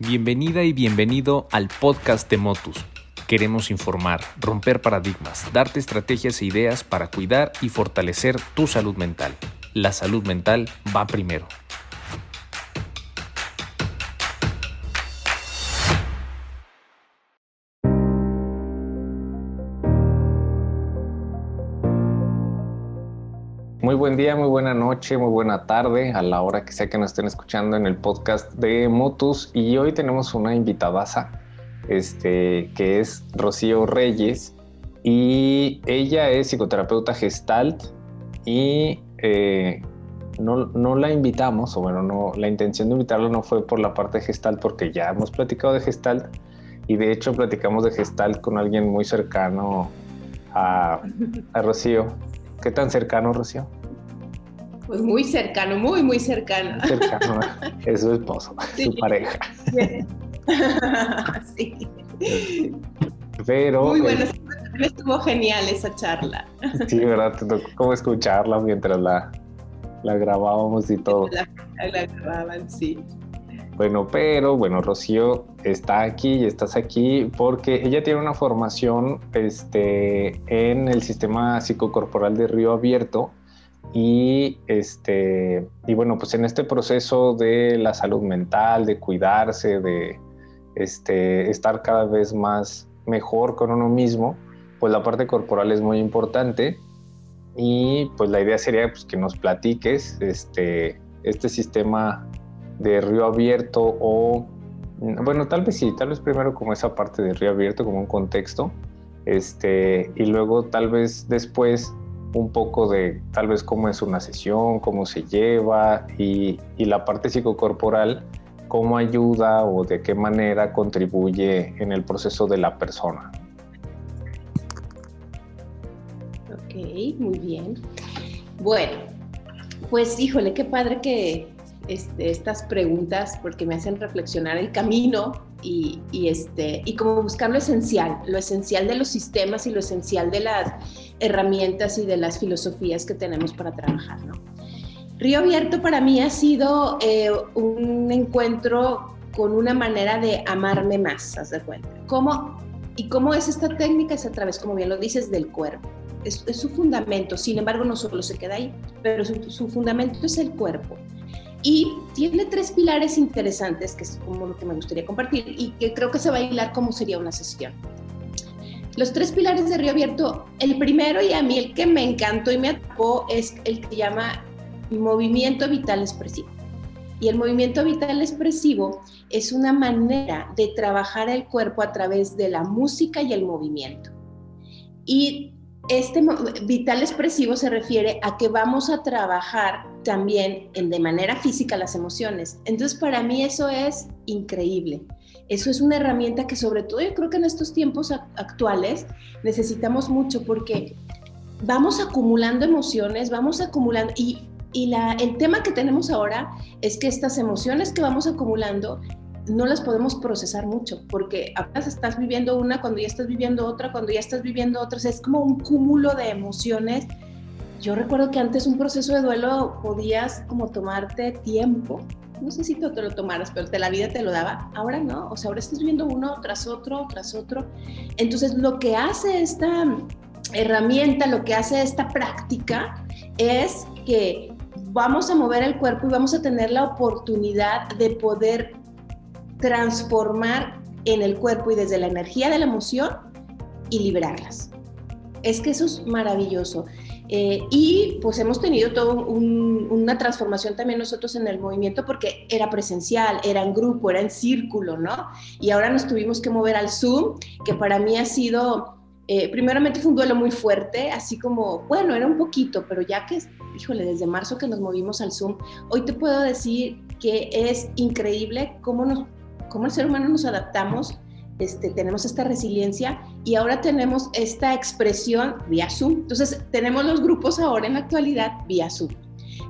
Bienvenida y bienvenido al podcast de Motus. Queremos informar, romper paradigmas, darte estrategias e ideas para cuidar y fortalecer tu salud mental. La salud mental va primero. Buen día, muy buena noche, muy buena tarde a la hora que sea que nos estén escuchando en el podcast de Motus. Y hoy tenemos una invitadaza, este, que es Rocío Reyes. Y ella es psicoterapeuta gestalt y eh, no, no, la invitamos, o bueno, no, la intención de invitarla no fue por la parte gestalt, porque ya hemos platicado de gestalt y de hecho platicamos de gestalt con alguien muy cercano a, a Rocío. ¿Qué tan cercano, Rocío? Pues muy cercano, muy, muy cercano. Cercano, es su esposo, su pareja. sí. Pero. Muy bueno, estuvo genial esa charla. Sí, ¿verdad? Te tocó como escucharla mientras la, la grabábamos y todo. La, la grababan, sí. Bueno, pero bueno, Rocío está aquí y estás aquí porque ella tiene una formación este, en el sistema psicocorporal de Río Abierto y, este, y bueno, pues en este proceso de la salud mental, de cuidarse, de este, estar cada vez más mejor con uno mismo, pues la parte corporal es muy importante. Y pues la idea sería pues, que nos platiques este, este sistema de río abierto o, bueno, tal vez sí, tal vez primero como esa parte de río abierto, como un contexto, este, y luego tal vez después un poco de tal vez cómo es una sesión, cómo se lleva y, y la parte psicocorporal, cómo ayuda o de qué manera contribuye en el proceso de la persona. Ok, muy bien. Bueno, pues híjole, qué padre que, este, estas preguntas porque me hacen reflexionar el camino y, este, y como buscar lo esencial, lo esencial de los sistemas y lo esencial de las herramientas y de las filosofías que tenemos para trabajar. Río Abierto para mí ha sido eh, un encuentro con una manera de amarme más, haz de cuenta. ¿Cómo, ¿Y cómo es esta técnica? Es a través, como bien lo dices, del cuerpo. Es, su fundamento, sin embargo no solo se queda ahí, pero su fundamento es el cuerpo. Y tiene tres pilares interesantes, que es como lo que me gustaría compartir y que creo que se va a hilar como sería una sesión. Los tres pilares de Río Abierto, el primero y a mí el que me encantó y me atrapó es el que llama movimiento vital expresivo. Y el movimiento vital expresivo es una manera de trabajar el cuerpo a través de la música y el movimiento. Y este vital expresivo se refiere a que vamos a trabajar también en, de manera física las emociones. Entonces, para mí eso es increíble. Eso es una herramienta que sobre todo yo creo que en estos tiempos actuales necesitamos mucho porque vamos acumulando emociones, vamos acumulando y, el tema que tenemos ahora es que estas emociones que vamos acumulando no las podemos procesar mucho, porque apenas estás viviendo una, cuando ya estás viviendo otra, cuando ya estás viviendo otra, es como un cúmulo de emociones. Yo recuerdo que antes un proceso de duelo podías como tomarte tiempo, no sé si tú te lo tomaras, pero te, la vida te lo daba, ahora no, o sea, ahora estás viviendo uno tras otro, tras otro. Entonces, lo que hace esta herramienta, lo que hace esta práctica es que vamos a mover el cuerpo y vamos a tener la oportunidad de poder transformar en el cuerpo y desde la energía de la emoción y liberarlas. Es que eso es maravilloso. Eh, y pues hemos tenido toda una transformación también nosotros en el movimiento porque era presencial, era en grupo, era en círculo, ¿no? Y ahora nos tuvimos que mover al Zoom, que para mí ha sido, eh, primeramente fue un duelo muy fuerte, así como, bueno, era un poquito, pero ya que, híjole, desde marzo que nos movimos al Zoom, hoy te puedo decir que es increíble cómo nos cómo el ser humano nos adaptamos, este, tenemos esta resiliencia y ahora tenemos esta expresión vía Zoom. Entonces, tenemos los grupos ahora en la actualidad vía Zoom.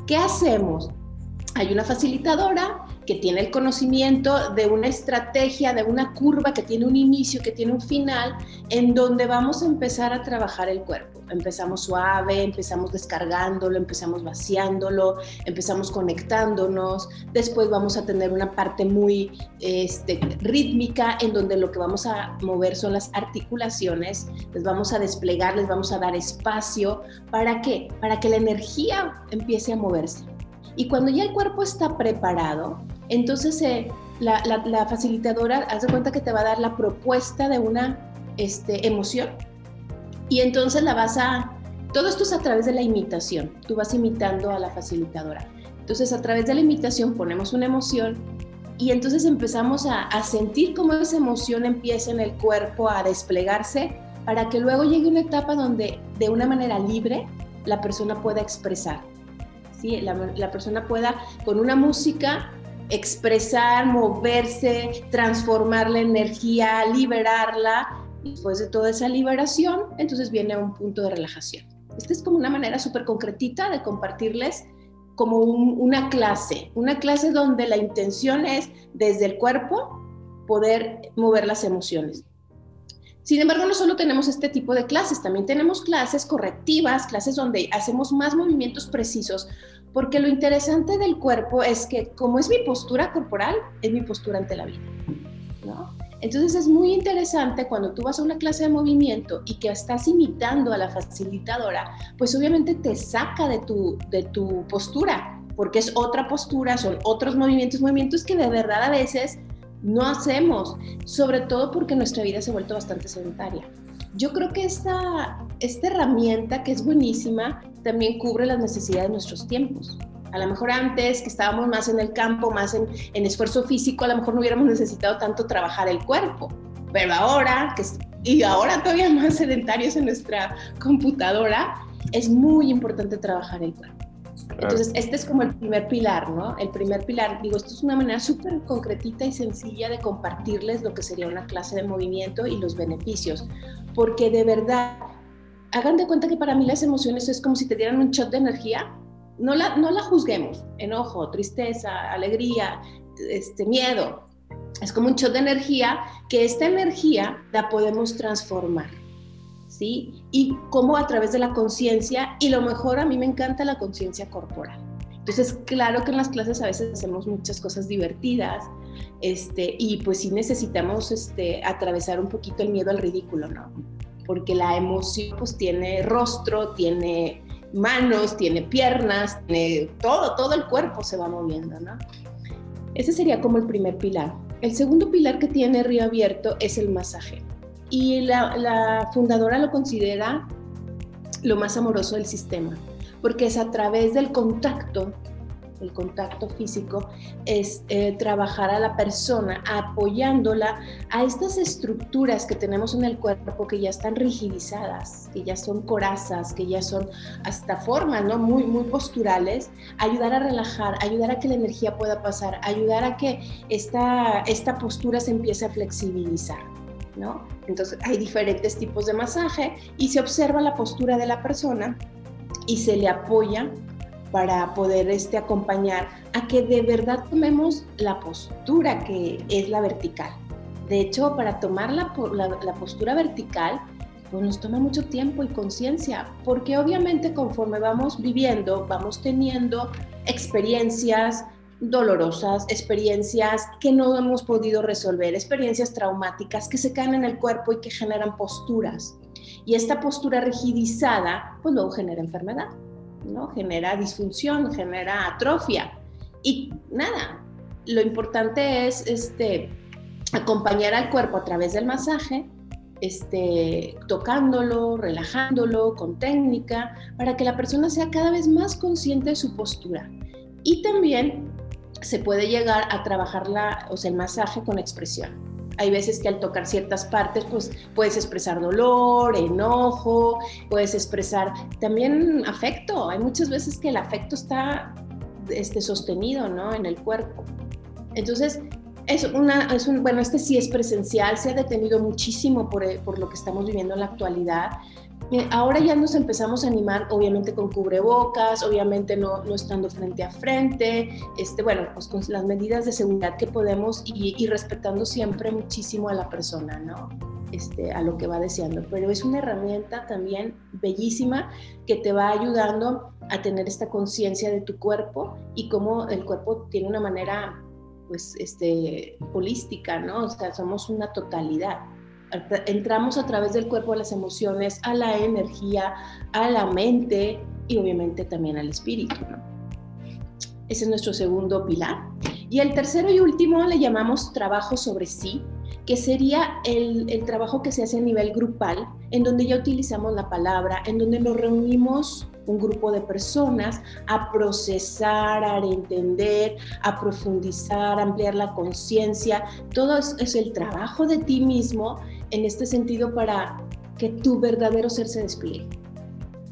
¿Qué hacemos? hay una facilitadora que tiene el conocimiento de una estrategia, de una curva que tiene un inicio, que tiene un final, en donde vamos a empezar a trabajar el cuerpo. Empezamos suave, empezamos descargándolo, empezamos vaciándolo, empezamos conectándonos, después vamos a tener una parte muy este, rítmica en donde lo que vamos a mover son las articulaciones, les vamos a desplegar, les vamos a dar espacio. ¿Para qué? Para que la energía empiece a moverse y cuando ya el cuerpo está preparado, entonces eh, la, facilitadora hace cuenta que te va a dar la propuesta de una este, emoción y entonces la vas a... Todo esto es a través de la imitación. Tú vas imitando a la facilitadora. Entonces a través de la imitación ponemos una emoción y entonces empezamos a, sentir cómo esa emoción empieza en el cuerpo a desplegarse para que luego llegue una etapa donde de una manera libre la persona pueda expresar la, persona pueda con una música expresar, moverse, transformar la energía, liberarla. Después de toda esa liberación, entonces viene un punto de relajación. Esta es como una manera súper concretita de compartirles como una clase, una clase donde la intención es desde el cuerpo poder mover las emociones. Sin embargo, no solo tenemos este tipo de clases, también tenemos clases correctivas, clases donde hacemos más movimientos precisos, porque lo interesante del cuerpo es que como es mi postura corporal, es mi postura ante la vida. ¿no? Entonces es muy interesante cuando tú vas a una clase de movimiento y que estás imitando a la facilitadora, pues obviamente te saca de tu, de tu postura, porque es otra postura, son otros movimientos, movimientos que de verdad a veces no hacemos, sobre todo porque nuestra vida se ha vuelto bastante sedentaria. Yo creo que esta, esta herramienta, que es buenísima, también cubre las necesidades de nuestros tiempos. A lo mejor antes, que estábamos más en el campo, más en, en esfuerzo físico, a lo mejor no hubiéramos necesitado tanto trabajar el cuerpo. Pero ahora, que, y ahora todavía más sedentarios en nuestra computadora, es muy importante trabajar el cuerpo. Entonces, este es como el primer pilar, ¿no? El primer pilar, digo, esto es una manera súper concretita y sencilla de compartirles lo que sería una clase de movimiento y los beneficios, porque de verdad, hagan de cuenta que para mí las emociones es como si te dieran un shot de energía, no la, no la juzguemos, enojo, tristeza, alegría, este, miedo, es como un shot de energía que esta energía la podemos transformar ¿sí? Y cómo a través de la conciencia, y lo mejor a mí me encanta la conciencia corporal. Entonces, claro que en las clases a veces hacemos muchas cosas divertidas, este, y pues sí necesitamos este, atravesar un poquito el miedo al ridículo, ¿no? Porque la emoción pues tiene rostro, tiene manos, tiene piernas, tiene todo, todo el cuerpo se va moviendo, ¿no? Ese sería como el primer pilar. El segundo pilar que tiene Río Abierto es el masaje y la, fundadora lo considera lo más amoroso del sistema, porque es a través del contacto, el contacto físico, es eh, trabajar a la persona apoyándola a estas estructuras que tenemos en el cuerpo que ya están rigidizadas, que ya son corazas, que ya son hasta formas, ¿no? Muy, muy posturales, ayudar a relajar, ayudar a que la energía pueda pasar, ayudar a que esta, esta postura se empiece a flexibilizar. Entonces hay diferentes tipos de masaje y se observa la postura de la persona y se le apoya para poder este, acompañar a que de verdad tomemos la postura que es la vertical. De hecho, para tomar la, la postura vertical, pues nos toma mucho tiempo y conciencia, porque obviamente conforme vamos viviendo, vamos teniendo experiencias, dolorosas, experiencias que no hemos podido resolver, experiencias traumáticas que se caen en el cuerpo y que generan posturas. Y esta postura rigidizada, pues luego genera enfermedad, ¿no? Genera disfunción, genera atrofia. Y nada, lo importante es este, acompañar al cuerpo a través del masaje, este, tocándolo, relajándolo con técnica, para que la persona sea cada vez más consciente de su postura. Y también se puede llegar a trabajar la, o sea, el masaje con expresión. Hay veces que al tocar ciertas partes, pues puedes expresar dolor, enojo, puedes expresar también afecto. Hay muchas veces que el afecto está este, sostenido, ¿no? En el cuerpo. Entonces, es una, es un, bueno, este sí es presencial, se ha detenido muchísimo por, por lo que estamos viviendo en la actualidad, Ahora ya nos empezamos a animar, obviamente con cubrebocas, obviamente no, no estando frente a frente, este, bueno, pues con las medidas de seguridad que podemos y, y respetando siempre muchísimo a la persona, ¿no? Este, a lo que va deseando. Pero es una herramienta también bellísima que te va ayudando a tener esta conciencia de tu cuerpo y cómo el cuerpo tiene una manera, pues, este, holística, ¿no? O sea, somos una totalidad entramos a través del cuerpo a las emociones, a la energía, a la mente y obviamente también al espíritu. Ese es nuestro segundo pilar. Y el tercero y último le llamamos trabajo sobre sí, que sería el, el, trabajo que se hace a nivel grupal, en donde ya utilizamos la palabra, en donde nos reunimos un grupo de personas a procesar, a entender, a profundizar, a ampliar la conciencia. Todo es, es el trabajo de ti mismo en este sentido para que tu verdadero ser se despliegue,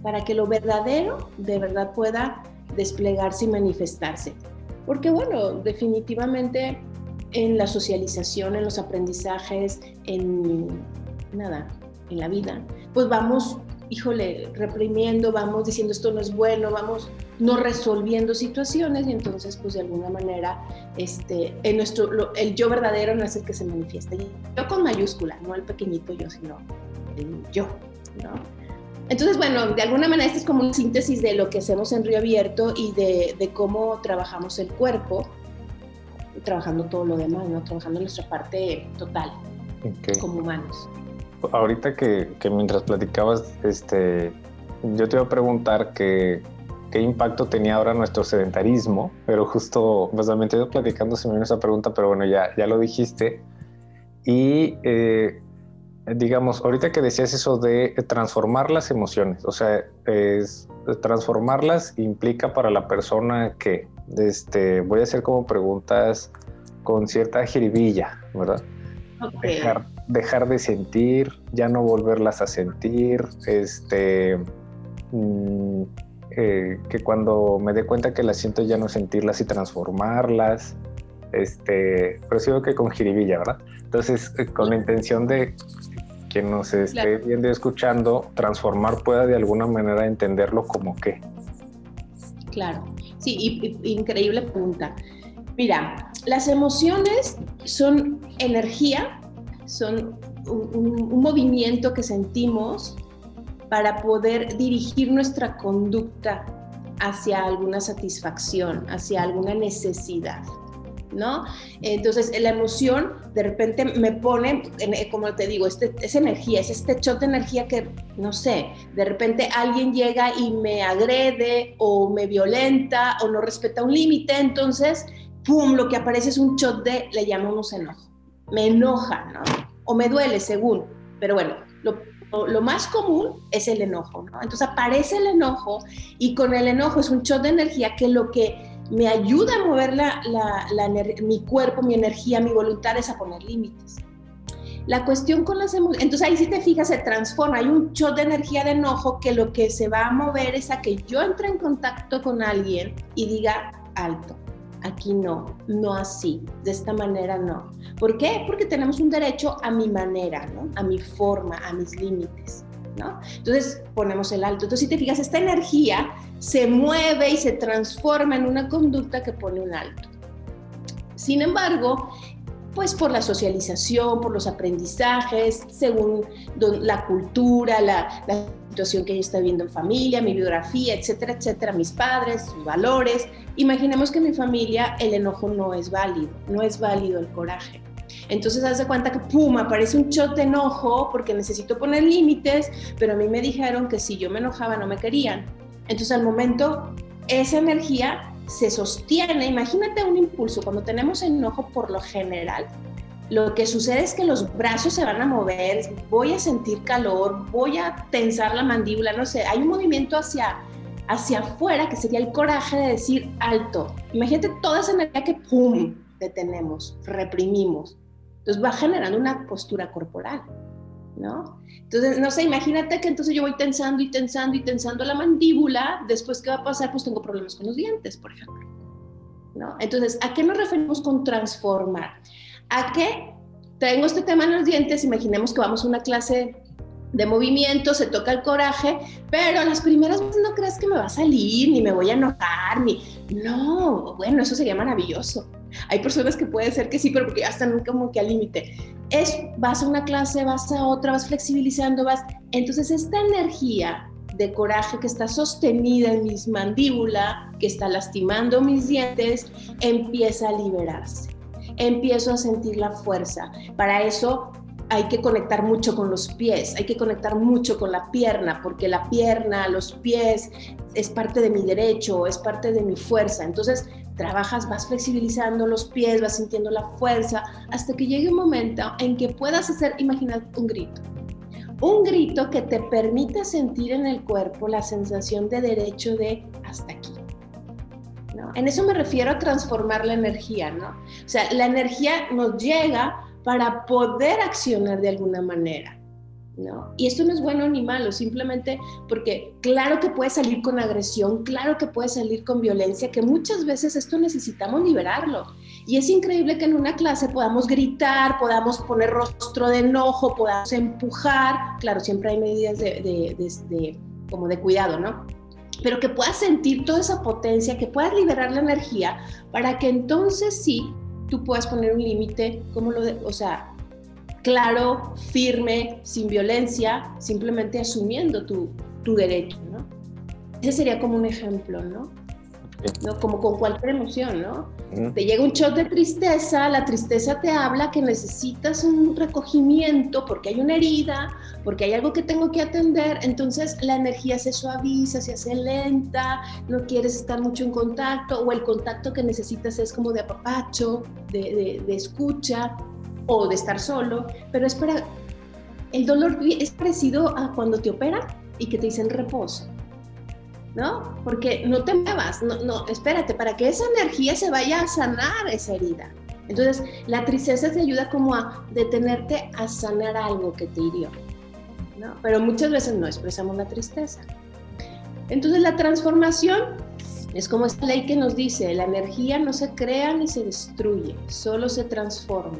para que lo verdadero de verdad pueda desplegarse y manifestarse. Porque bueno, definitivamente en la socialización, en los aprendizajes, en nada, en la vida, pues vamos, híjole, reprimiendo, vamos diciendo esto no es bueno, vamos no resolviendo situaciones y entonces pues de alguna manera este, en nuestro, el yo verdadero no es el que se manifiesta. Yo con mayúscula, no el pequeñito yo, sino el yo, ¿no? Entonces, bueno, de alguna manera esta es como una síntesis de lo que hacemos en Río Abierto y de, de cómo trabajamos el cuerpo, trabajando todo lo demás, ¿no? Trabajando nuestra parte total como humanos. Ahorita que, que mientras platicabas, este, yo te iba a preguntar que qué impacto tenía ahora nuestro sedentarismo, pero justo, pues me estoy platicando se me vino esa pregunta, pero bueno, ya, ya lo dijiste. Y eh, digamos, ahorita que decías eso de transformar las emociones, o sea, es, transformarlas implica para la persona que, este, voy a hacer como preguntas con cierta jiribilla, ¿verdad? Dejar, dejar de sentir, ya no volverlas a sentir, este... Mm, eh, que cuando me dé cuenta que las siento ya no sentirlas y transformarlas, este, pero sí que con jiribilla, ¿verdad? Entonces, eh, con la intención de que nos esté viendo y escuchando, transformar pueda de alguna manera entenderlo como qué. Claro, sí, increíble pregunta. Mira, las emociones son energía, son un movimiento que sentimos para poder dirigir nuestra conducta hacia alguna satisfacción, hacia alguna necesidad. ¿No? Entonces, la emoción de repente me pone, como te digo, este, es energía, es este shot de energía que, no sé, de repente alguien llega y me agrede o me violenta o no respeta un límite, entonces, ¡pum!, lo que aparece es un shot de, le llamamos enojo. Me enoja, ¿no? O me duele, según. Pero bueno, lo, lo más común es el enojo, ¿no? Entonces aparece el enojo y con el enojo es un shot de energía que lo que me ayuda a mover la, mi cuerpo, mi energía, mi voluntad es a poner límites. La cuestión con las emociones, entonces ahí si te fijas se transforma, hay un shot de energía de enojo que lo que se va a mover es a que yo entre en contacto con alguien y diga alto, aquí no, no así, de esta manera no. ¿Por qué? Porque tenemos un derecho a mi manera, ¿no? A mi forma, a mis límites, ¿no? Entonces ponemos el alto. Entonces si te fijas, esta energía se mueve y se transforma en una conducta que pone un alto. Sin embargo, pues por la socialización, por los aprendizajes, según la cultura, la, situación que ella está viviendo en familia, mi biografía, etcétera, etcétera, mis padres, sus valores. Imaginemos que en mi familia el enojo no es válido, no es válido el coraje. Entonces, haz de cuenta que, pum, aparece un shot enojo porque necesito poner límites, pero a mí me dijeron que si yo me enojaba no me querían. Entonces, al momento, esa energía se sostiene. Imagínate un impulso. Cuando tenemos enojo, por lo general, lo que sucede es que los brazos se van a mover, voy a sentir calor, voy a tensar la mandíbula, no sé, hay un movimiento hacia, hacia afuera que sería el coraje de decir alto. Imagínate toda esa energía que ¡pum! detenemos, reprimimos. Entonces va generando una postura corporal, ¿no? Entonces, no sé, imagínate que entonces yo voy tensando y tensando y tensando la mandíbula, después ¿qué va a pasar? Pues tengo problemas con los dientes, por ejemplo, ¿no? Entonces, ¿a qué nos referimos con transformar? a que tengo este tema en los dientes, imaginemos que vamos a una clase de movimiento, se toca el coraje, pero las primeras veces no creas que me va a salir, ni me voy a enojar, ni... No, bueno, eso sería maravilloso. Hay personas que puede ser que sí, pero porque ya están como que al límite. Es, vas a una clase, vas a otra, vas flexibilizando, vas... Entonces esta energía de coraje que está sostenida en mis mandíbula, que está lastimando mis dientes, empieza a liberarse. Empiezo a sentir la fuerza. Para eso hay que conectar mucho con los pies, hay que conectar mucho con la pierna, porque la pierna, los pies, es parte de mi derecho, es parte de mi fuerza. Entonces, trabajas, vas flexibilizando los pies, vas sintiendo la fuerza, hasta que llegue un momento en que puedas hacer, imagínate, un grito. Un grito que te permita sentir en el cuerpo la sensación de derecho de hasta aquí. ¿no? En eso me refiero a transformar la energía, ¿no? O sea, la energía nos llega para poder accionar de alguna manera. ¿No? Y esto no es bueno ni malo, simplemente porque claro que puede salir con agresión, claro que puede salir con violencia, que muchas veces esto necesitamos liberarlo. Y es increíble que en una clase podamos gritar, podamos poner rostro de enojo, podamos empujar, claro, siempre hay medidas de, como de cuidado, ¿no? Pero que puedas sentir toda esa potencia, que puedas liberar la energía para que entonces sí tú puedas poner un límite, como lo de, o sea, claro, firme, sin violencia, simplemente asumiendo tu, tu derecho, ¿no? Ese sería como un ejemplo, ¿no? ¿no? Como con cualquier emoción, ¿no? Te llega un shot de tristeza, la tristeza te habla que necesitas un recogimiento porque hay una herida, porque hay algo que tengo que atender, entonces la energía se suaviza, se hace lenta, no quieres estar mucho en contacto o el contacto que necesitas es como de apapacho, de, de escucha o de estar solo, pero espera, el dolor es parecido a cuando te operan y que te dicen reposo. ¿no? Porque no te muevas, no, no, espérate, para que esa energía se vaya a sanar esa herida. Entonces, la tristeza te ayuda como a detenerte a sanar algo que te hirió, ¿no? Pero muchas veces no expresamos la tristeza. Entonces, la transformación es como esta ley que nos dice, la energía no se crea ni se destruye, solo se transforma.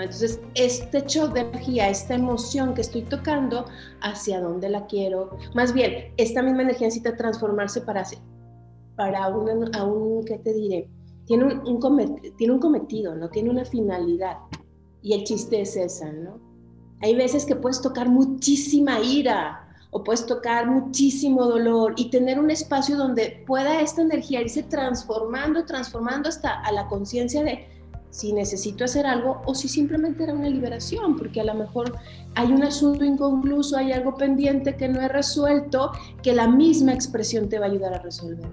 Entonces, este shock de energía, esta emoción que estoy tocando, ¿hacia dónde la quiero? Más bien, esta misma energía necesita transformarse para, para un, ¿qué te diré? Tiene un, tiene un cometido, ¿no? Tiene una finalidad. Y el chiste es esa, ¿no? Hay veces que puedes tocar muchísima ira o puedes tocar muchísimo dolor y tener un espacio donde pueda esta energía irse transformando, transformando hasta a la conciencia de si necesito hacer algo o si simplemente era una liberación, porque a lo mejor hay un asunto inconcluso, hay algo pendiente que no he resuelto, que la misma expresión te va a ayudar a resolver.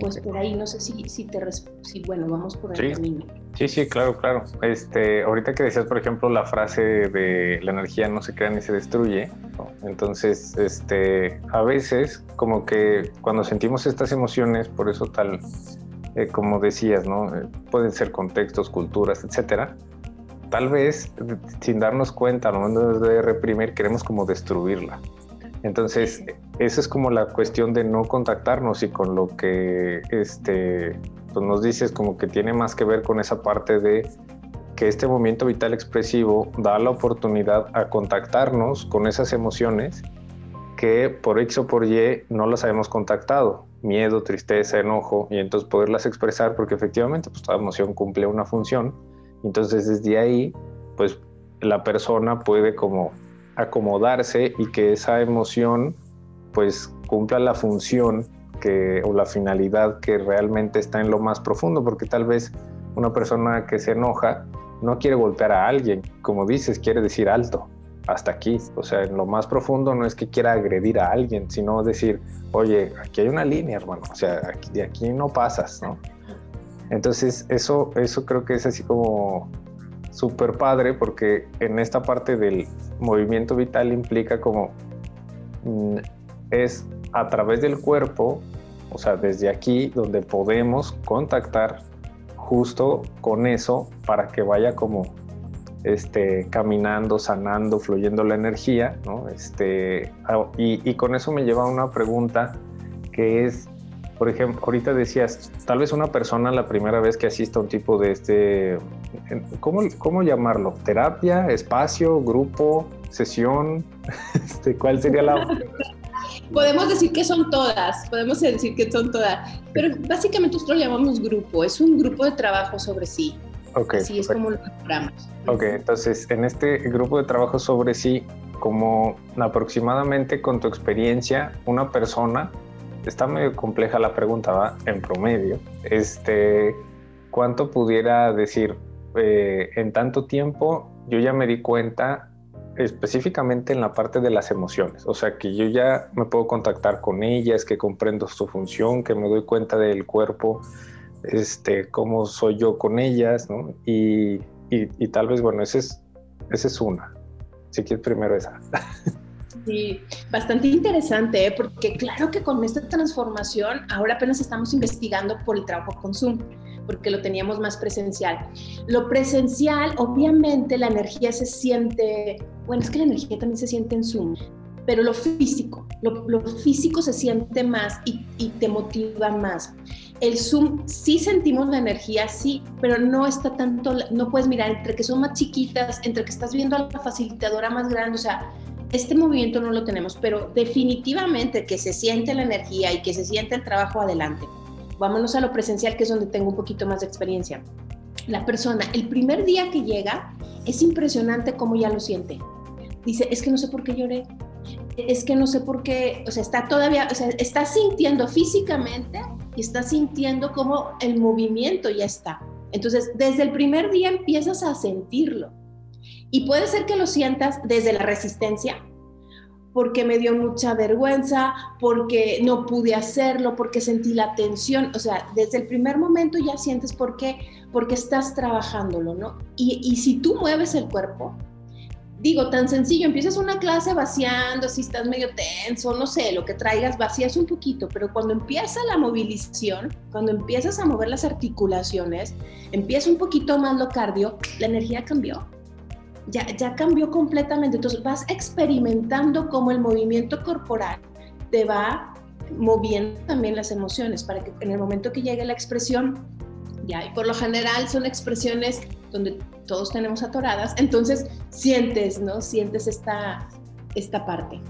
Pues por ahí, no sé si, si te... Si, bueno, vamos por el camino. Sí, sí, claro, claro. Este, ahorita que decías, por ejemplo, la frase de la energía no se crea ni se destruye, entonces, este, a veces como que cuando sentimos estas emociones, por eso tal eh, como decías, ¿no? Eh, pueden ser contextos, culturas, etcétera. Tal vez, sin darnos cuenta, al momento de reprimir, queremos como destruirla. Entonces, esa es como la cuestión de no contactarnos y con lo que este, pues nos dices como que tiene más que ver con esa parte de que este movimiento vital expresivo da la oportunidad a contactarnos con esas emociones que por X o por Y no las habíamos contactado miedo, tristeza, enojo, y entonces poderlas expresar, porque efectivamente pues toda emoción cumple una función, entonces desde ahí pues la persona puede como acomodarse y que esa emoción pues cumpla la función que, o la finalidad que realmente está en lo más profundo, porque tal vez una persona que se enoja no quiere golpear a alguien, como dices, quiere decir alto, hasta aquí. O sea, en lo más profundo no es que quiera agredir a alguien, sino decir, oye, aquí hay una línea, hermano. O sea, de aquí no pasas, ¿no? Entonces, eso, eso creo que es así como súper padre porque en esta parte del movimiento vital implica como mm, es a través del cuerpo, o sea, desde aquí donde podemos contactar justo con eso para que vaya como este, caminando, sanando, fluyendo la energía, ¿no? Este, ah, y, con eso me lleva a una pregunta que es, por ejemplo, ahorita decías, tal vez una persona la primera vez que asista a un tipo de este, ¿cómo, cómo llamarlo? ¿Terapia, espacio, grupo, sesión? Este, ¿Cuál sería la Podemos decir que son todas, podemos decir que son todas, pero básicamente nosotros lo llamamos grupo, es un grupo de trabajo sobre sí. Ok. Así es como lo nombramos. Ok, entonces en este grupo de trabajo sobre sí, como aproximadamente con tu experiencia, una persona, está medio compleja la pregunta, ¿va? En promedio, este, ¿cuánto pudiera decir eh, en tanto tiempo yo ya me di cuenta específicamente en la parte de las emociones, o sea que yo ya me puedo contactar con ellas, que comprendo su función, que me doy cuenta del cuerpo, este, cómo soy yo con ellas, ¿no? Y, y, tal vez, bueno, esa es, esa es una. Si quieres primero esa. Sí, bastante interesante, ¿eh? porque claro que con esta transformación ahora apenas estamos investigando por el trabajo con Zoom porque lo teníamos más presencial. Lo presencial, obviamente la energía se siente, bueno, es que la energía también se siente en Zoom, pero lo físico, lo, físico se siente más y, y, te motiva más. El Zoom sí sentimos la energía, sí, pero no está tanto, no puedes mirar entre que son más chiquitas, entre que estás viendo a la facilitadora más grande, o sea, este movimiento no lo tenemos, pero definitivamente que se siente la energía y que se siente el trabajo adelante vámonos a lo presencial, que es donde tengo un poquito más de experiencia. La persona, el primer día que llega, es impresionante cómo ya lo siente. Dice, es que no sé por qué lloré, es que no sé por qué, o sea, está todavía, o sea, está sintiendo físicamente y está sintiendo cómo el movimiento ya está. Entonces, desde el primer día empiezas a sentirlo. Y puede ser que lo sientas desde la resistencia, porque me dio mucha vergüenza, porque no pude hacerlo, porque sentí la tensión. O sea, desde el primer momento ya sientes por qué, porque estás trabajándolo, ¿no? Y, y si tú mueves el cuerpo, digo, tan sencillo, empiezas una clase vaciando, si estás medio tenso, no sé, lo que traigas, vacías un poquito, pero cuando empieza la movilización, cuando empiezas a mover las articulaciones, empieza un poquito más lo cardio, la energía cambió ya, ya cambió completamente. Entonces vas experimentando cómo el movimiento corporal te va moviendo también las emociones para que en el momento que llegue la expresión, ya, y por lo general son expresiones donde todos tenemos atoradas, entonces sientes, ¿no? Sientes esta, esta parte.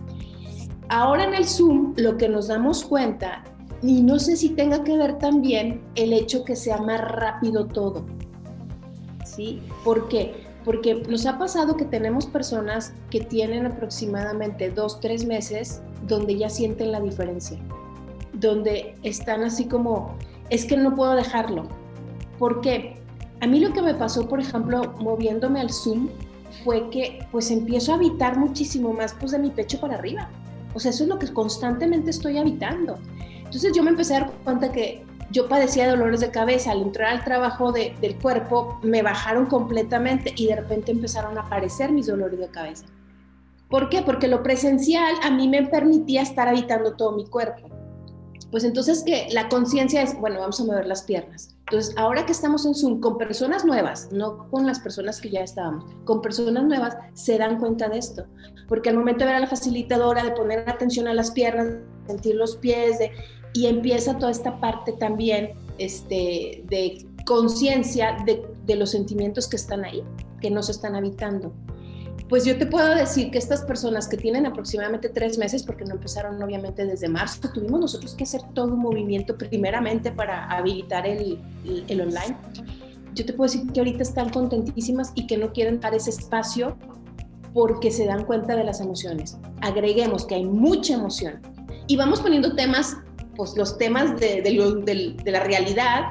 Ahora en el Zoom lo que nos damos cuenta, y no sé si tenga que ver también el hecho que sea más rápido todo, ¿sí? ¿Por qué? porque nos ha pasado que tenemos personas que tienen aproximadamente dos, tres meses donde ya sienten la diferencia, donde están así como, es que no puedo dejarlo. ¿Por qué? A mí lo que me pasó, por ejemplo, moviéndome al Zoom, fue que pues empiezo a habitar muchísimo más pues de mi pecho para arriba. O sea, eso es lo que constantemente estoy habitando. Entonces yo me empecé a dar cuenta que yo padecía dolores de cabeza, al entrar al trabajo del cuerpo me bajaron completamente y de repente empezaron a aparecer mis dolores de cabeza. ¿Por qué? Porque lo presencial a mí me permitía estar habitando todo mi cuerpo. Pues entonces que la conciencia es, bueno, vamos a mover las piernas. Entonces, ahora que estamos en Zoom con personas nuevas, no con las personas que ya estábamos, con personas nuevas, se dan cuenta de esto. Porque al momento de ver a la facilitadora, de poner atención a las piernas, sentir los pies, de, y empieza toda esta parte también este, de conciencia de, de, los sentimientos que están ahí, que no se están habitando. Pues yo te puedo decir que estas personas que tienen aproximadamente tres meses, porque no empezaron obviamente desde marzo, tuvimos nosotros que hacer todo un movimiento primeramente para habilitar el, el, el online. Yo te puedo decir que ahorita están contentísimas y que no quieren dar ese espacio porque se dan cuenta de las emociones. Agreguemos que hay mucha emoción y vamos poniendo temas pues, los temas de, de, la realidad.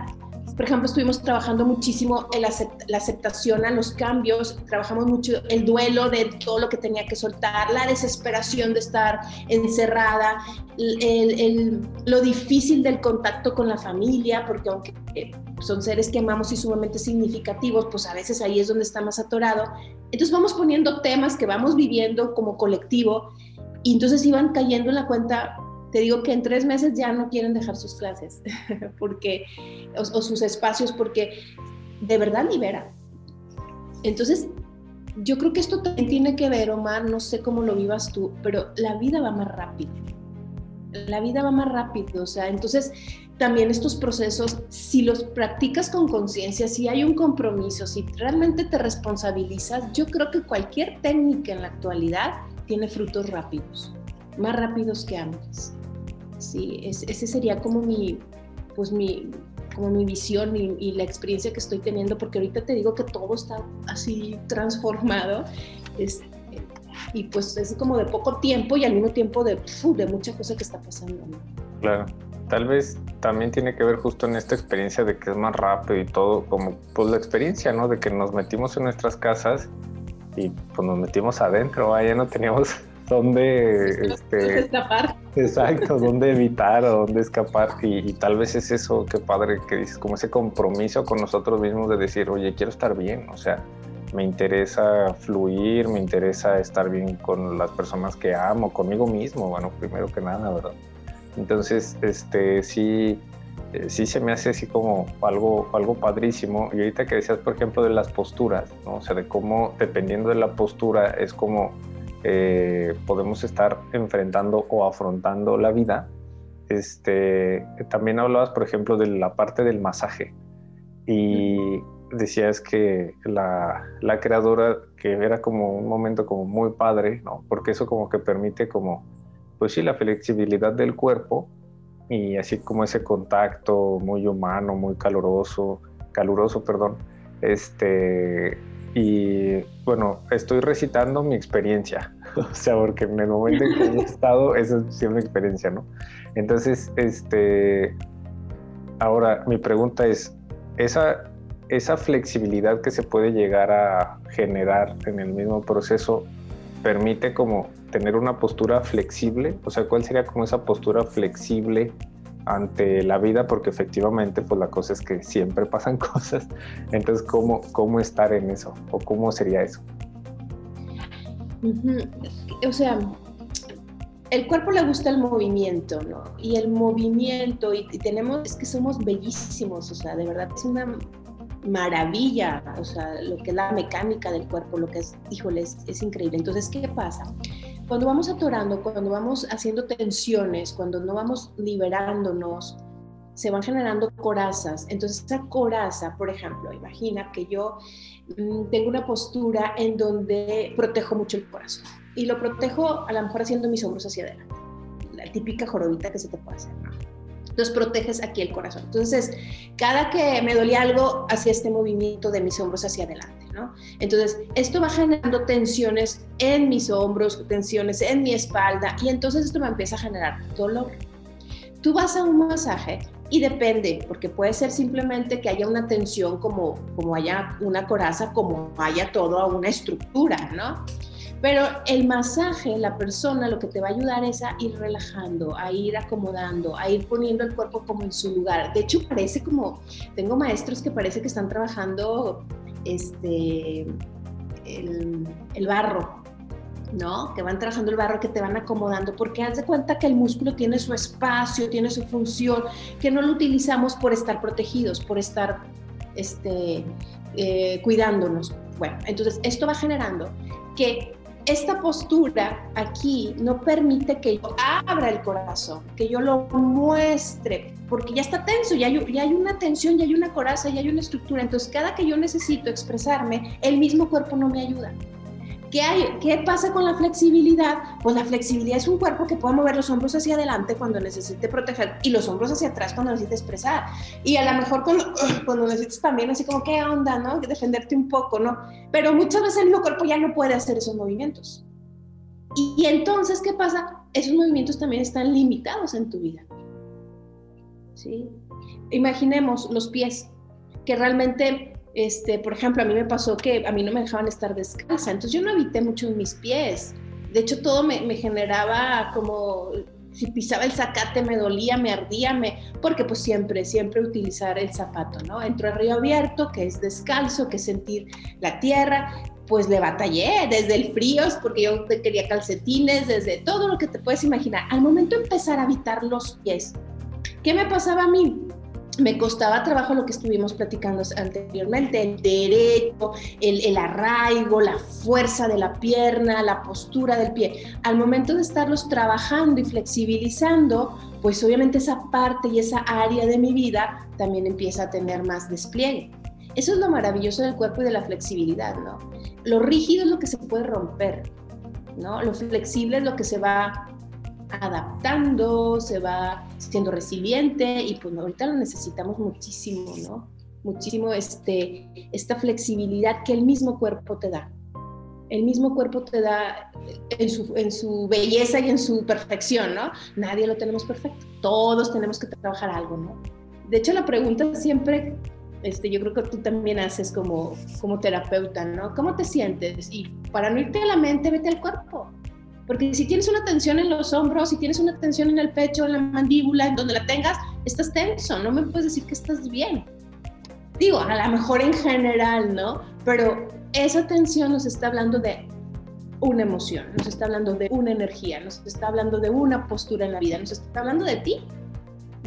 Por ejemplo, estuvimos trabajando muchísimo en la, aceptación a los cambios, trabajamos mucho el duelo de todo lo que tenía que soltar, la desesperación de estar encerrada, lo difícil del contacto con la familia, porque aunque son seres que amamos y sumamente significativos, pues a veces ahí es donde está más atorado. Entonces vamos poniendo temas que vamos viviendo como colectivo y entonces iban cayendo en la cuenta te digo que en tres meses ya no quieren dejar sus clases porque, o, sus espacios porque de verdad libera. Entonces, yo creo que esto también tiene que ver, Omar, no sé cómo lo vivas tú, pero la vida va más rápido. la vida va más rápido, o sea, entonces también estos procesos, si los practicas con conciencia, si hay un compromiso, si realmente te responsabilizas, yo creo que cualquier técnica en la actualidad tiene frutos rápidos, más rápidos que antes. Sí, ese sería como mi, pues mi, como mi visión y, la experiencia que estoy teniendo, porque ahorita te digo que todo está así transformado. y pues es como de poco tiempo y al mismo tiempo de, de mucha cosa que está pasando. Claro tal vez también tiene que ver justo en esta experiencia de que es más rápido y todo, como pues la experiencia, ¿no? De que nos metimos en nuestras casas y pues nos metimos adentro, ya no teníamos dónde este, escapar. Exacto, dónde evitar o dónde escapar y, tal vez es eso, qué padre que dices, como ese compromiso con nosotros mismos de decir, oye, quiero estar bien, o sea, me interesa fluir, me interesa estar bien con las personas que amo, conmigo mismo, bueno, primero que nada, ¿verdad? Entonces, este, sí, eh, sí se me hace así como algo, algo padrísimo. Y ahorita que decías, por ejemplo, de las posturas, ¿no? O sea, de cómo, dependiendo de la postura, es como eh, podemos estar enfrentando o afrontando la vida. Este, también hablabas, por ejemplo, de la parte del masaje. Y decías que la, la creadora, que era como un momento como muy padre, ¿no? Porque eso como que permite como pues sí, la flexibilidad del cuerpo y así como ese contacto muy humano, muy caluroso, caluroso, perdón, este, y bueno, estoy recitando mi experiencia, o sea, porque en el momento en que he estado, esa es mi experiencia, ¿no? Entonces, este, ahora mi pregunta es, esa, esa flexibilidad que se puede llegar a generar en el mismo proceso, permite como tener una postura flexible, o sea, ¿cuál sería como esa postura flexible ante la vida? Porque efectivamente, pues la cosa es que siempre pasan cosas. Entonces, ¿cómo, cómo estar en eso? ¿O cómo sería eso? O sea, el cuerpo le gusta el movimiento, ¿no? Y el movimiento, y, tenemos, es que somos bellísimos, o sea, de verdad es una maravilla, o sea, lo que es la mecánica del cuerpo, lo que es, híjole, es increíble. Entonces, ¿qué pasa? Cuando vamos atorando, cuando vamos haciendo tensiones, cuando no vamos liberándonos, se van generando corazas. Entonces esa coraza, por ejemplo, imagina que yo mm, tengo una postura en donde protejo mucho el corazón y lo protejo a lo mejor haciendo mis hombros hacia adelante. La típica jorobita que se te puede hacer. ¿no? Entonces proteges aquí el corazón. Entonces, cada que me dolía algo, hacía este movimiento de mis hombros hacia adelante, ¿no? Entonces, esto va generando tensiones en mis hombros, tensiones en mi espalda, y entonces esto me empieza a generar dolor. Tú vas a un masaje y depende, porque puede ser simplemente que haya una tensión como, como haya una coraza, como haya toda una estructura, ¿no? Pero el masaje, la persona lo que te va a ayudar es a ir relajando, a ir acomodando, a ir poniendo el cuerpo como en su lugar. De hecho, parece como, tengo maestros que parece que están trabajando este, el, barro, ¿no? Que van trabajando el barro, que te van acomodando, porque haz de cuenta que el músculo tiene su espacio, tiene su función, que no lo utilizamos por estar protegidos, por estar este, eh, cuidándonos. Bueno, entonces esto va generando que esta postura aquí no permite que yo abra el corazón, que yo lo muestre, porque ya está tenso, ya hay, hay, una tensión, ya hay una coraza, ya hay una estructura. Entonces, cada que yo necesito expresarme, el mismo cuerpo no me ayuda. ¿Qué, hay, ¿Qué pasa con la flexibilidad? Pues la flexibilidad es un cuerpo que puede mover los hombros hacia adelante cuando necesite proteger y los hombros hacia atrás cuando necesite expresar. Y a lo mejor cuando, cuando necesites también así como, ¿qué onda? ¿no? Defenderte un poco, ¿no? Pero muchas veces el mismo cuerpo ya no puede hacer esos movimientos. Y, y entonces, ¿qué pasa? Esos movimientos también están limitados en tu vida. ¿Sí? Imaginemos los pies, que realmente este, por ejemplo, a mí me pasó que a mí no me dejaban estar descalza, entonces yo no habité mucho en mis pies. De hecho, todo me, generaba como si pisaba el zacate me dolía, me ardía, me, porque pues siempre, siempre utilizar el zapato, ¿no? Entro a río abierto, que es descalzo, que es sentir la tierra, pues le batallé desde el frío, porque yo quería calcetines, desde todo lo que te puedes imaginar. Al momento empezar a habitar los pies, ¿qué me pasaba a mí? Me costaba trabajo lo que estuvimos platicando anteriormente, el derecho, el, el, arraigo, la fuerza de la pierna, la postura del pie. Al momento de estarlos trabajando y flexibilizando, pues obviamente esa parte y esa área de mi vida también empieza a tener más despliegue. Eso es lo maravilloso del cuerpo y de la flexibilidad, ¿no? Lo rígido es lo que se puede romper, ¿no? Lo flexible es lo que se va adaptando, se va siendo resiliente y pues ahorita lo necesitamos muchísimo, ¿no? Muchísimo este, esta flexibilidad que el mismo cuerpo te da. El mismo cuerpo te da en su, en su belleza y en su perfección, ¿no? Nadie lo tenemos perfecto. Todos tenemos que trabajar algo, ¿no? De hecho, la pregunta siempre, este, yo creo que tú también haces como, como terapeuta, ¿no? ¿Cómo te sientes? Y para no irte a la mente, vete al cuerpo. Porque si tienes una tensión en los hombros, si tienes una tensión en el pecho, en la mandíbula, en donde la tengas, estás tenso, no me puedes decir que estás bien. Digo, a lo mejor en general, ¿no? Pero esa tensión nos está hablando de una emoción, nos está hablando de una energía, nos está hablando de una postura en la vida, nos está hablando de ti,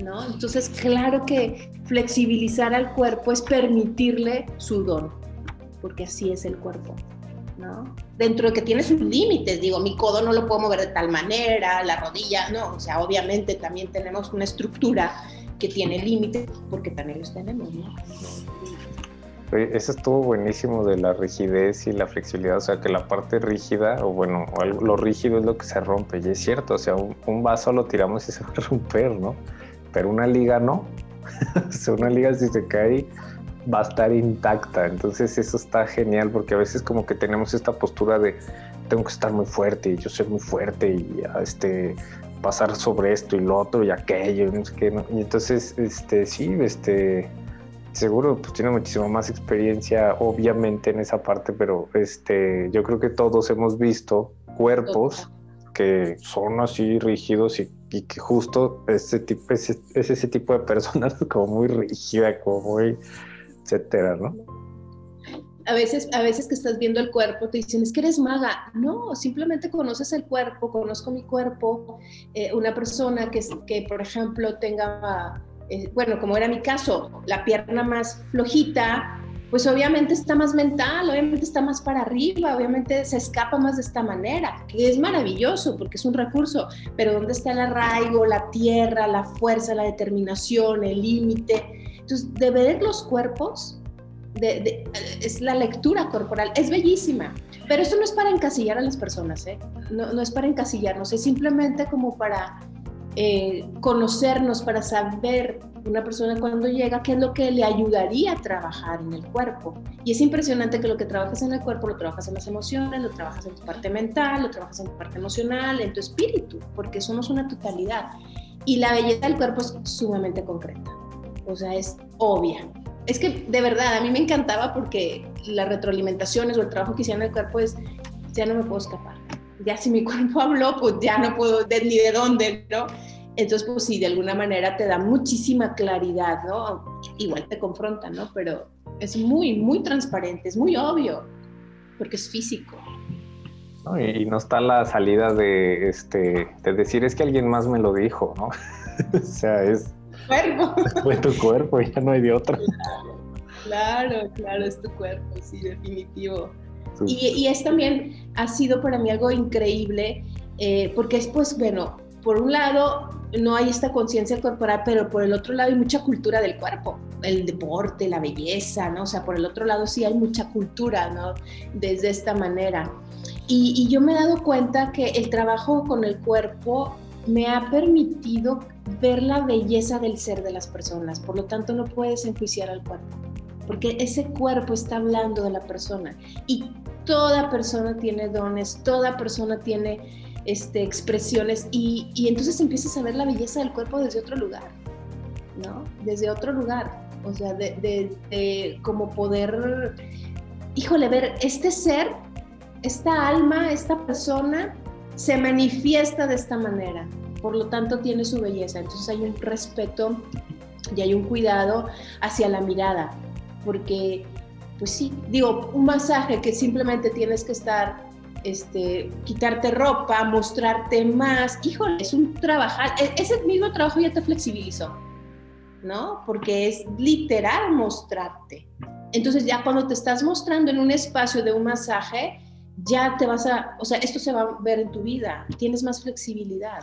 ¿no? Entonces, claro que flexibilizar al cuerpo es permitirle su don, porque así es el cuerpo. Dentro de que tiene sus límites, digo, mi codo no lo puedo mover de tal manera, la rodilla, no, o sea, obviamente también tenemos una estructura que tiene límites, porque también los tenemos, ¿no? Eso estuvo buenísimo de la rigidez y la flexibilidad, o sea que la parte rígida, o bueno, lo rígido es lo que se rompe, y es cierto, o sea, un, vaso lo tiramos y se va a romper, ¿no? Pero una liga no, o sea, una liga si se cae va a estar intacta. Entonces eso está genial porque a veces como que tenemos esta postura de tengo que estar muy fuerte y yo soy muy fuerte y este pasar sobre esto y lo otro y aquello y no sé qué. Y entonces, este, sí, este, seguro pues tiene muchísima más experiencia obviamente en esa parte, pero este, yo creo que todos hemos visto cuerpos que son así rígidos y, que justo ese tipo, es, es ese tipo de personas como muy rígida, como muy etcétera, ¿no? A veces, a veces que estás viendo el cuerpo te dicen, es que eres maga. No, simplemente conoces el cuerpo, conozco mi cuerpo. Eh, una persona que, que, por ejemplo, tenga, eh, bueno, como era mi caso, la pierna más flojita, pues obviamente está más mental, obviamente está más para arriba, obviamente se escapa más de esta manera, que es maravilloso porque es un recurso, pero ¿dónde está el arraigo, la tierra, la fuerza, la determinación, el límite? Entonces, de ver los cuerpos, es la lectura corporal, es bellísima, pero esto no es para encasillar a las personas, ¿eh? no, es para encasillarnos, es simplemente como para eh, conocernos, para saber una persona cuando llega qué es lo que le ayudaría a trabajar en el cuerpo. Y es impresionante que lo que trabajas en el cuerpo lo trabajas en las emociones, lo trabajas en tu parte mental, lo trabajas en tu parte emocional, en tu espíritu, porque somos una totalidad. Y la belleza del cuerpo es sumamente concreta o sea, es obvia. Es que de verdad, a mí me encantaba porque las retroalimentaciones o el trabajo que hacía en el cuerpo es, ya no me puedo escapar. Ya si mi cuerpo habló, pues ya no puedo de, ni de dónde, ¿no? Entonces, pues sí, de alguna manera te da muchísima claridad, ¿no? Igual te confronta, ¿no? Pero es muy, muy transparente, es muy obvio, porque es físico. y, no está la salida de, este, de decir, es que alguien más me lo dijo, ¿no? o sea, es, cuerpo. Fue tu cuerpo, ya no hay de otra. Claro, claro, es tu cuerpo, sí, definitivo. Y, y, es también, ha sido para mí algo increíble, eh, porque es pues, bueno, por un lado no hay esta conciencia corporal, pero por el otro lado hay mucha cultura del cuerpo, el deporte, la belleza, ¿no? O sea, por el otro lado sí hay mucha cultura, ¿no? Desde esta manera. Y, y yo me he dado cuenta que el trabajo con el cuerpo me ha permitido ver la belleza del ser de las personas, por lo tanto no puedes enjuiciar al cuerpo, porque ese cuerpo está hablando de la persona y toda persona tiene dones, toda persona tiene este, expresiones y, entonces empiezas a ver la belleza del cuerpo desde otro lugar, ¿no? Desde otro lugar, o sea, de, de como poder, híjole, ver este ser, esta alma, esta persona se manifiesta de esta manera, por lo tanto tiene su belleza. Entonces hay un respeto y hay un cuidado hacia la mirada, porque, pues sí, digo, un masaje que simplemente tienes que estar, este, quitarte ropa, mostrarte más, híjole, es un trabajar, e-, ese mismo trabajo ya te flexibilizó. ¿no? Porque es literal mostrarte. Entonces ya cuando te estás mostrando en un espacio de un masaje, ya te vas a, o sea, esto se va a ver en tu vida, tienes más flexibilidad.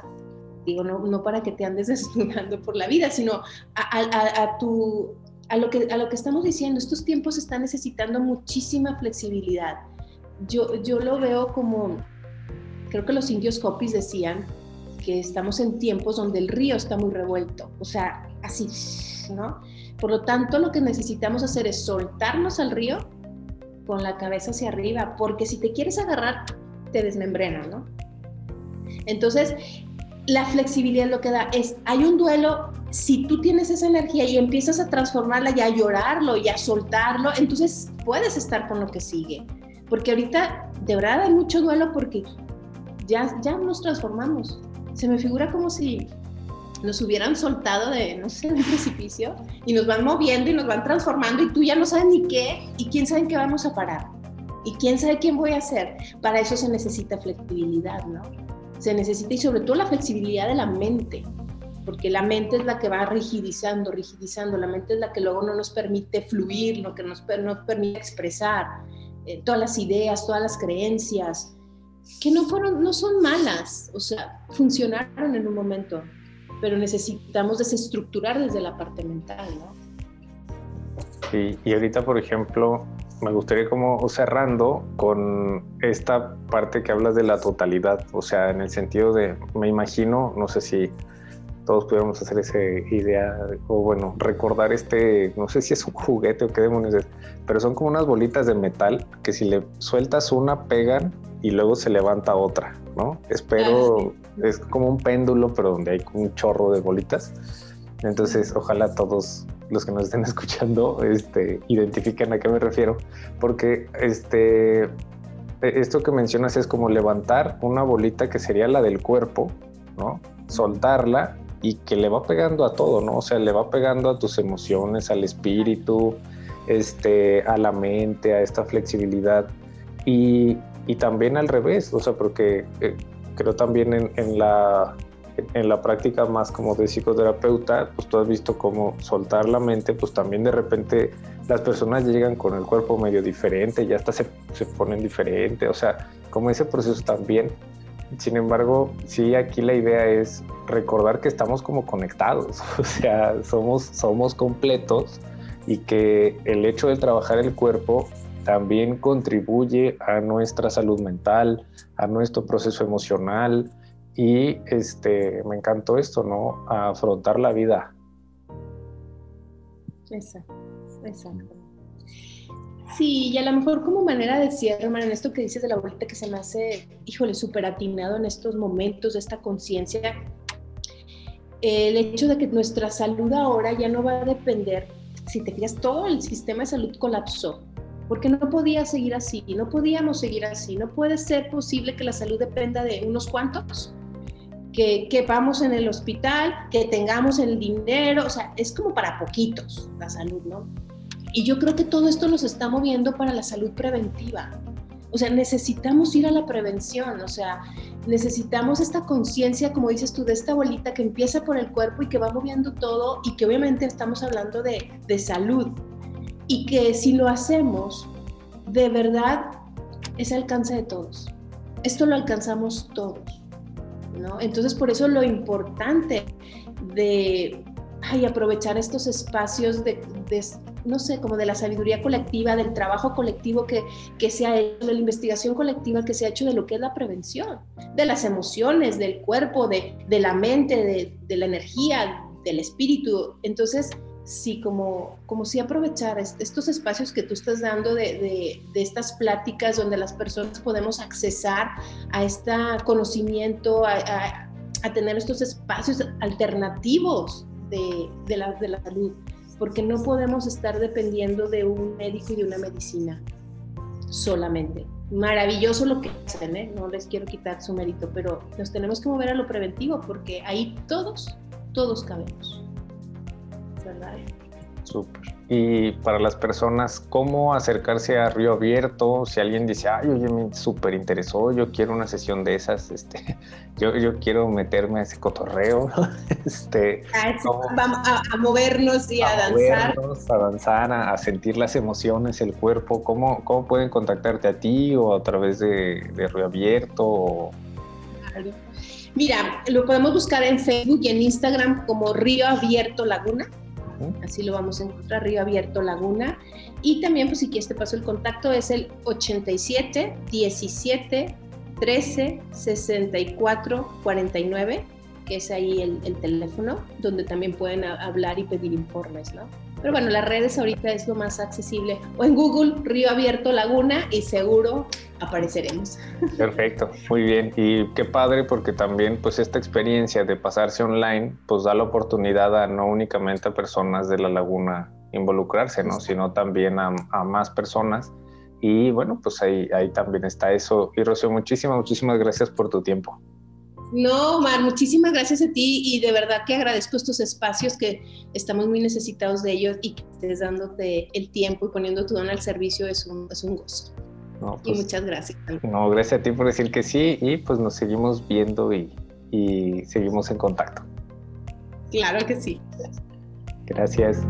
Digo, no, no para que te andes desnudando por la vida, sino a, tu, a, lo que, a lo que estamos diciendo, estos tiempos están necesitando muchísima flexibilidad. Yo, yo lo veo como, creo que los indios Hopis decían que estamos en tiempos donde el río está muy revuelto, o sea, así, ¿no? Por lo tanto, lo que necesitamos hacer es soltarnos al río con la cabeza hacia arriba, porque si te quieres agarrar, te desmembrena, ¿no? Entonces, la flexibilidad lo que da es, hay un duelo, si tú tienes esa energía y empiezas a transformarla y a llorarlo y a soltarlo, entonces puedes estar con lo que sigue. Porque ahorita de verdad hay mucho duelo porque ya, ya nos transformamos. Se me figura como si nos hubieran soltado de, no sé, un precipicio y nos van moviendo y nos van transformando y tú ya no sabes ni qué y quién sabe en qué vamos a parar y quién sabe quién voy a ser. Para eso se necesita flexibilidad, ¿no? Se necesita y sobre todo la flexibilidad de la mente, porque la mente es la que va rigidizando, rigidizando, la mente es la que luego no nos permite fluir, lo que nos, nos permite expresar eh, todas las ideas, todas las creencias, que no fueron, no son malas, o sea, funcionaron en un momento, pero necesitamos desestructurar desde la parte mental, ¿no? Sí, y ahorita, por ejemplo, me gustaría como cerrando con esta parte que hablas de la totalidad, o sea, en el sentido de, me imagino, no sé si todos pudiéramos hacer esa idea, o bueno, recordar este, no sé si es un juguete o qué demonios es, pero son como unas bolitas de metal que si le sueltas una pegan y luego se levanta otra, ¿no? Espero, es como un péndulo, pero donde hay un chorro de bolitas. Entonces, ojalá todos los que nos estén escuchando este, identifiquen a qué me refiero, porque este, esto que mencionas es como levantar una bolita que sería la del cuerpo, ¿no? Soltarla y que le va pegando a todo, ¿no? O sea, le va pegando a tus emociones, al espíritu, este, a la mente, a esta flexibilidad. Y, y también al revés, o sea, porque eh, creo también en, la, en la práctica más como de psicoterapeuta, pues tú has visto cómo soltar la mente, pues también de repente las personas llegan con el cuerpo medio diferente, ya hasta se, se ponen diferente, o sea, como ese proceso también. Sin embargo, sí, aquí la idea es recordar que estamos como conectados, o sea, somos, somos completos y que el hecho de trabajar el cuerpo también contribuye a nuestra salud mental, a nuestro proceso emocional y este, me encantó esto, ¿no? Afrontar la vida. Exacto, exacto. Sí, y a lo mejor como manera de cierre, hermano, en esto que dices de la bolita que se me hace, híjole, súper atinado en estos momentos esta conciencia, el hecho de que nuestra salud ahora ya no va a depender, si te fijas, todo el sistema de salud colapsó porque no podía seguir así, no podíamos seguir así, no puede ser posible que la salud dependa de unos cuantos, que, que vamos en el hospital, que tengamos el dinero, o sea, es como para poquitos la salud, ¿no? Y yo creo que todo esto nos está moviendo para la salud preventiva. O sea, necesitamos ir a la prevención, o sea, necesitamos esta conciencia, como dices tú, de esta bolita que empieza por el cuerpo y que va moviendo todo y que obviamente estamos hablando de, de salud, y que si lo hacemos, de verdad es alcance de todos. Esto lo alcanzamos todos, ¿no? Entonces, por eso lo importante de aprovechar estos espacios de, no sé, como de la sabiduría colectiva, del trabajo colectivo que, que se ha hecho, de la investigación colectiva que se ha hecho de lo que es la prevención, de las emociones, del cuerpo, de, de la mente, de, de la energía, del espíritu. Entonces, sí, como, como si aprovechar estos espacios que tú estás dando de, estas pláticas donde las personas podemos accesar a este conocimiento, a, tener estos espacios alternativos de, la, de la salud, porque no podemos estar dependiendo de un médico y de una medicina solamente. Maravilloso lo que hacen, ¿eh? no les quiero quitar su mérito, pero nos tenemos que mover a lo preventivo porque ahí todos, todos cabemos. Súper. Y para las personas, ¿cómo acercarse a Río Abierto? Si alguien dice, ay, oye, me súper interesó, yo quiero una sesión de esas, este, yo, yo quiero meterme a ese cotorreo, este, vamos a, movernos y a, danzar. a danzar, a, sentir las emociones, el cuerpo. ¿Cómo, ¿Cómo pueden contactarte a ti o a través de, de Río Abierto? Mira, lo podemos buscar en Facebook y en Instagram como Río Abierto Laguna. Así lo vamos a encontrar, Río Abierto Laguna. Y también, pues si quieres te paso el contacto, es el 87 17 13 64 49, que es ahí el, el teléfono, donde también pueden hablar y pedir informes, ¿no? Pero bueno, las redes ahorita es lo más accesible. O en Google, Río Abierto Laguna, y seguro apareceremos. Perfecto, muy bien. Y qué padre porque también pues esta experiencia de pasarse online pues da la oportunidad a no únicamente a personas de la laguna involucrarse, ¿no? Sino también a, a más personas. Y bueno, pues ahí, ahí también está eso. Y Rocío, muchísimas, muchísimas gracias por tu tiempo. No, Mar, muchísimas gracias a ti y de verdad que agradezco estos espacios que estamos muy necesitados de ellos y que estés dándote el tiempo y poniendo tu don al servicio es un, es un gozo. y pues, muchas gracias. No, gracias a ti por decir que sí y pues nos seguimos viendo y, y seguimos en contacto. Claro que sí. Gracias.